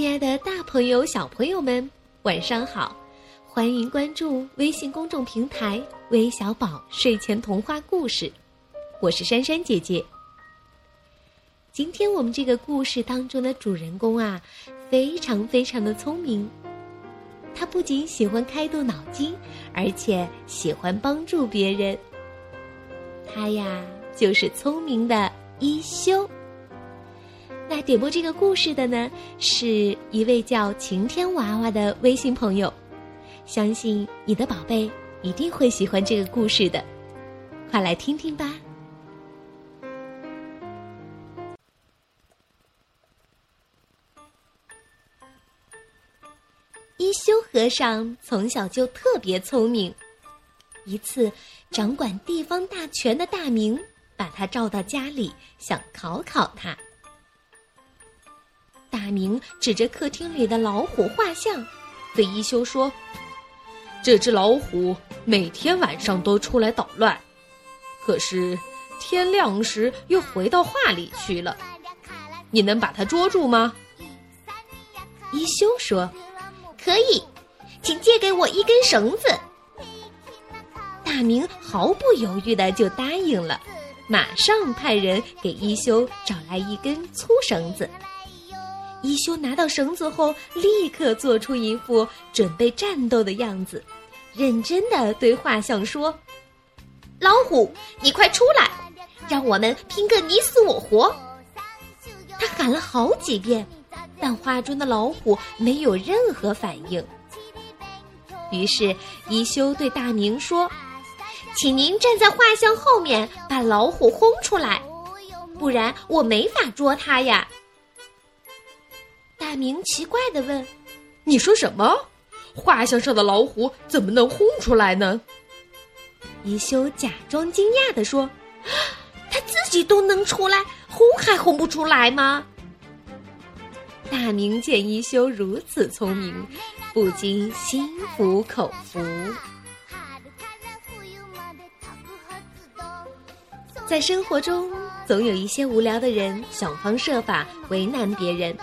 亲爱的，大朋友、小朋友们，晚上好！欢迎关注微信公众平台“微小宝睡前童话故事”，我是珊珊姐姐。今天我们这个故事当中的主人公啊，非常非常的聪明。他不仅喜欢开动脑筋，而且喜欢帮助别人。他呀，就是聪明的一休。点播这个故事的呢，是一位叫晴天娃娃的微信朋友。相信你的宝贝一定会喜欢这个故事的，快来听听吧。一休和尚从小就特别聪明。一次，掌管地方大权的大明把他召到家里，想考考他。大明指着客厅里的老虎画像，对一休说：“这只老虎每天晚上都出来捣乱，可是天亮时又回到画里去了。你能把它捉住吗？”一休说：“可以，请借给我一根绳子。”大明毫不犹豫的就答应了，马上派人给一休找来一根粗绳子。一休拿到绳子后，立刻做出一副准备战斗的样子，认真的对画像说：“老虎，你快出来，让我们拼个你死我活！”他喊了好几遍，但画中的老虎没有任何反应。于是，一休对大明说：“请您站在画像后面，把老虎轰出来，不然我没法捉它呀。”大明奇怪的问：“你说什么？画像上的老虎怎么能轰出来呢？”一休假装惊讶的说：“他自己都能出来，轰还轰不出来吗？”大明见一休如此聪明，不禁心服口服。在生活中，总有一些无聊的人想方设法为难别人。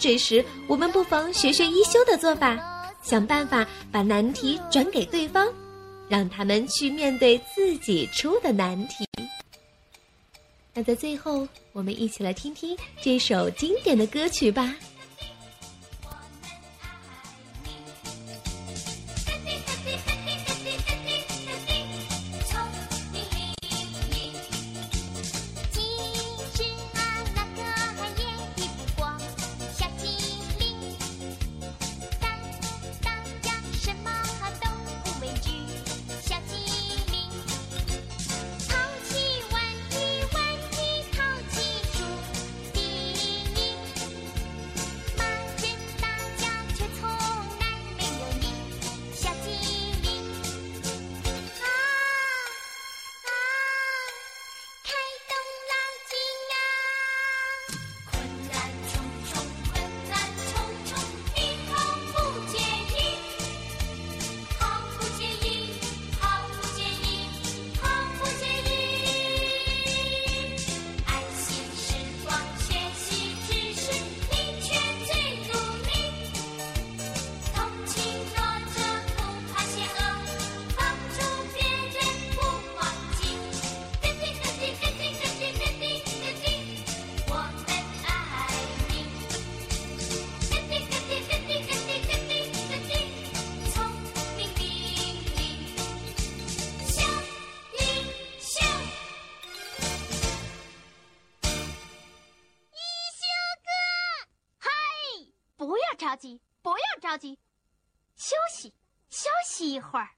这时，我们不妨学学一休的做法，想办法把难题转给对方，让他们去面对自己出的难题。那在最后，我们一起来听听这首经典的歌曲吧。不要着急，不要着急，休息，休息一会儿。